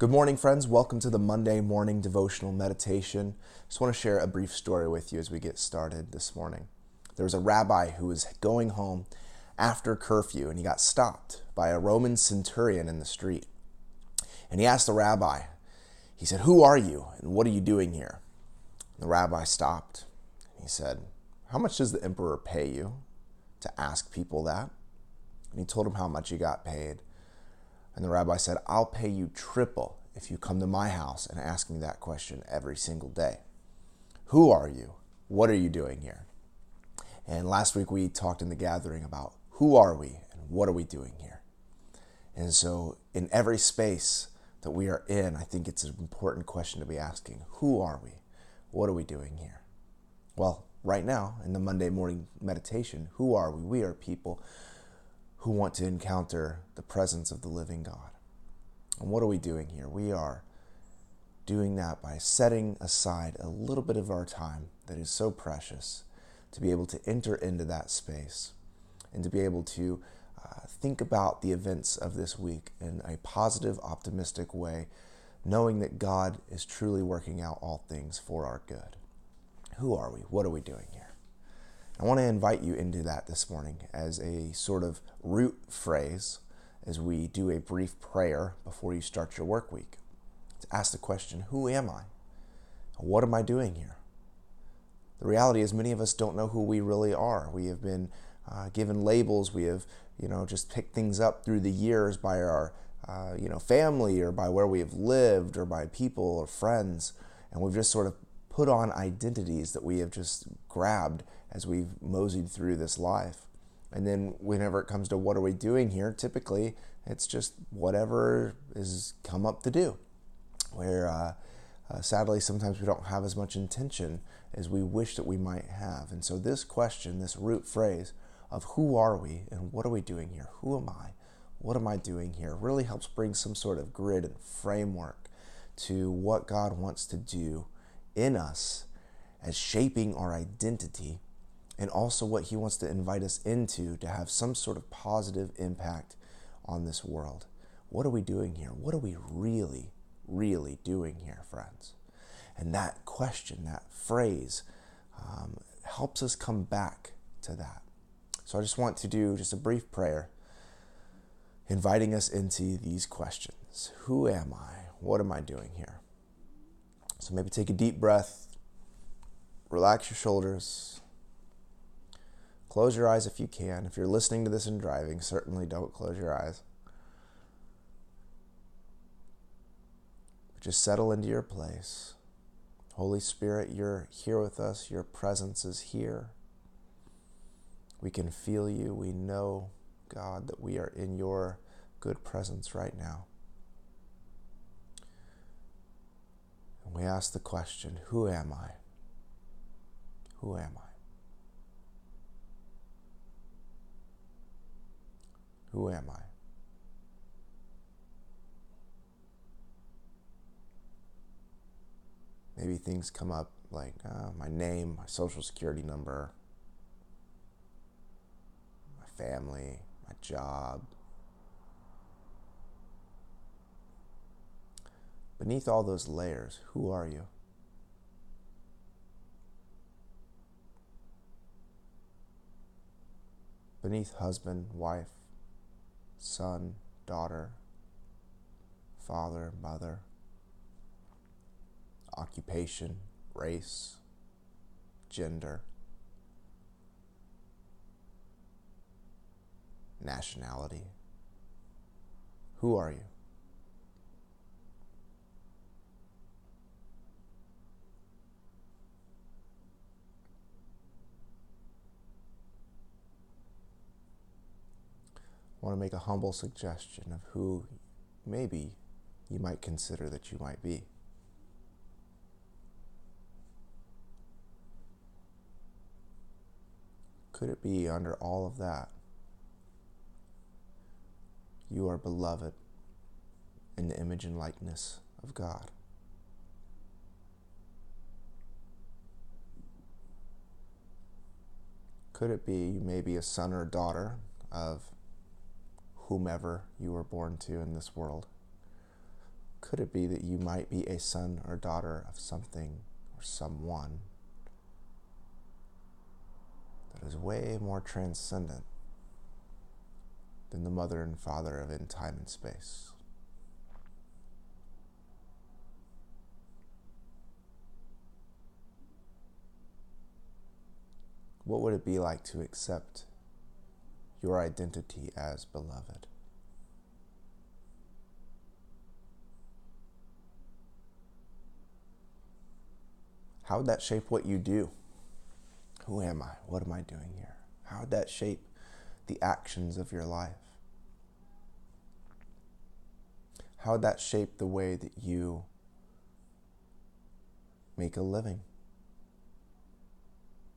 Good morning, friends. Welcome to the Monday morning devotional meditation. Just want to share a brief story with you as we get started this morning. There was a rabbi who was going home after curfew and he got stopped by a Roman centurion in the street. And he asked the rabbi, he said, Who are you and what are you doing here? The rabbi stopped. He said, How much does the emperor pay you to ask people that? And he told him how much he got paid. And the rabbi said, I'll pay you triple if you come to my house and ask me that question every single day. Who are you? What are you doing here? And last week we talked in the gathering about who are we and what are we doing here? And so, in every space that we are in, I think it's an important question to be asking who are we? What are we doing here? Well, right now in the Monday morning meditation, who are we? We are people who want to encounter the presence of the living God. And what are we doing here? We are doing that by setting aside a little bit of our time that is so precious to be able to enter into that space and to be able to uh, think about the events of this week in a positive, optimistic way, knowing that God is truly working out all things for our good. Who are we? What are we doing here? I want to invite you into that this morning as a sort of root phrase as we do a brief prayer before you start your work week. To ask the question, Who am I? What am I doing here? The reality is, many of us don't know who we really are. We have been uh, given labels. We have, you know, just picked things up through the years by our, uh, you know, family or by where we have lived or by people or friends, and we've just sort of put on identities that we have just grabbed as we've moseyed through this life. And then whenever it comes to what are we doing here, typically it's just whatever is come up to do. Where uh, uh, sadly sometimes we don't have as much intention as we wish that we might have. And so this question, this root phrase of who are we and what are we doing here? Who am I? What am I doing here? really helps bring some sort of grid and framework to what God wants to do in us as shaping our identity and also what he wants to invite us into to have some sort of positive impact on this world. What are we doing here? What are we really, really doing here, friends? And that question, that phrase, um, helps us come back to that. So I just want to do just a brief prayer inviting us into these questions Who am I? What am I doing here? So maybe take a deep breath, relax your shoulders, close your eyes if you can. If you're listening to this and driving, certainly don't close your eyes. Just settle into your place. Holy Spirit, you're here with us. Your presence is here. We can feel you. We know, God, that we are in your good presence right now. And we ask the question Who am I? Who am I? Who am I? Maybe things come up like uh, my name, my social security number, my family, my job. Beneath all those layers, who are you? Beneath husband, wife, son, daughter, father, mother, occupation, race, gender, nationality. Who are you? Want to make a humble suggestion of who maybe you might consider that you might be. Could it be under all of that? You are beloved in the image and likeness of God. Could it be you may be a son or daughter of whomever you were born to in this world? could it be that you might be a son or daughter of something or someone that is way more transcendent than the mother and father of in time and space? What would it be like to accept your identity as beloved? How would that shape what you do? Who am I? What am I doing here? How would that shape the actions of your life? How would that shape the way that you make a living?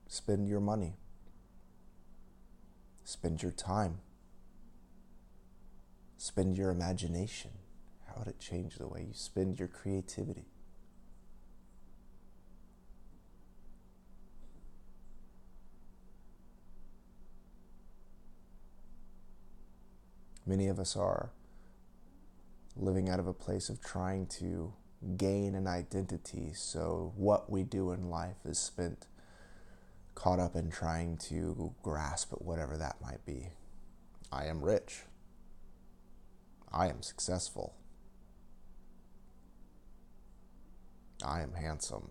Spend your money. Spend your time. Spend your imagination. How would it change the way you spend your creativity? Many of us are living out of a place of trying to gain an identity, so what we do in life is spent caught up in trying to grasp at whatever that might be. I am rich. I am successful. I am handsome.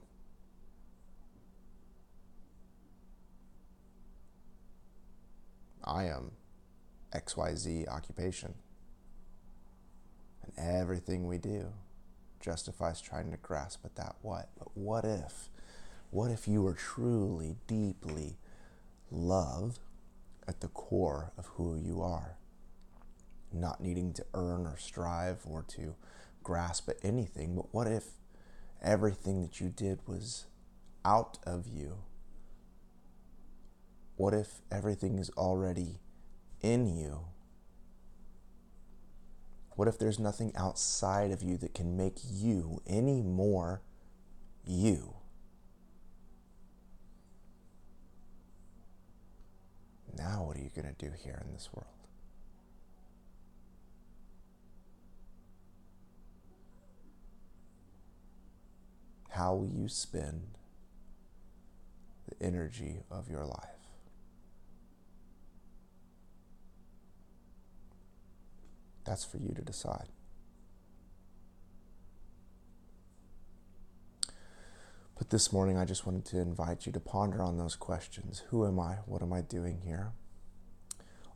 I am XYZ occupation. And everything we do justifies trying to grasp at that what. But what if? What if you were truly, deeply loved at the core of who you are? Not needing to earn or strive or to grasp at anything, but what if everything that you did was out of you? What if everything is already in you? What if there's nothing outside of you that can make you any more you? Now, what are you going to do here in this world? How will you spend the energy of your life? That's for you to decide. But this morning, I just wanted to invite you to ponder on those questions Who am I? What am I doing here?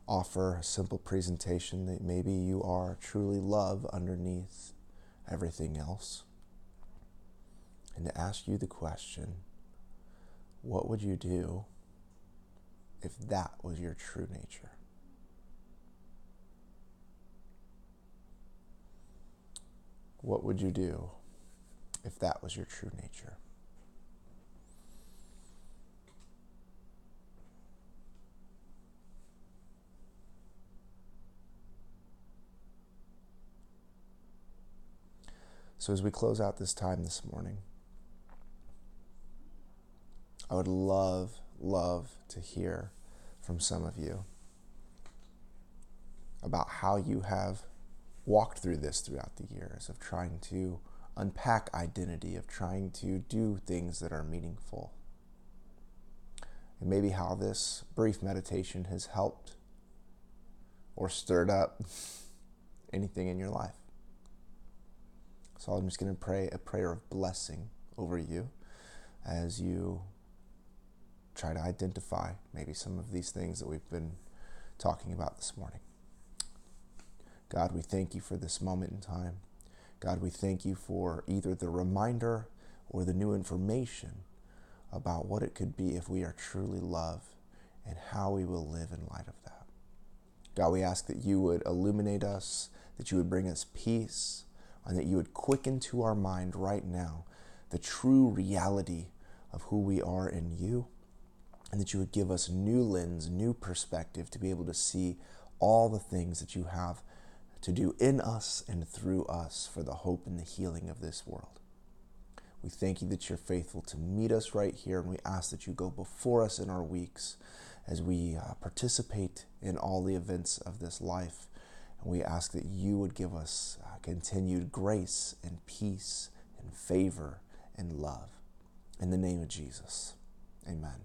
Offer a simple presentation that maybe you are truly love underneath everything else. And to ask you the question what would you do if that was your true nature? What would you do if that was your true nature? So, as we close out this time this morning, I would love, love to hear from some of you about how you have walked through this throughout the years of trying to unpack identity, of trying to do things that are meaningful. And maybe how this brief meditation has helped or stirred up anything in your life. So I'm just going to pray a prayer of blessing over you as you try to identify maybe some of these things that we've been talking about this morning. God, we thank you for this moment in time. God, we thank you for either the reminder or the new information about what it could be if we are truly love and how we will live in light of that. God, we ask that you would illuminate us, that you would bring us peace, and that you would quicken to our mind right now the true reality of who we are in you, and that you would give us new lens, new perspective to be able to see all the things that you have to do in us and through us for the hope and the healing of this world. We thank you that you're faithful to meet us right here, and we ask that you go before us in our weeks as we uh, participate in all the events of this life we ask that you would give us uh, continued grace and peace and favor and love. In the name of Jesus, amen.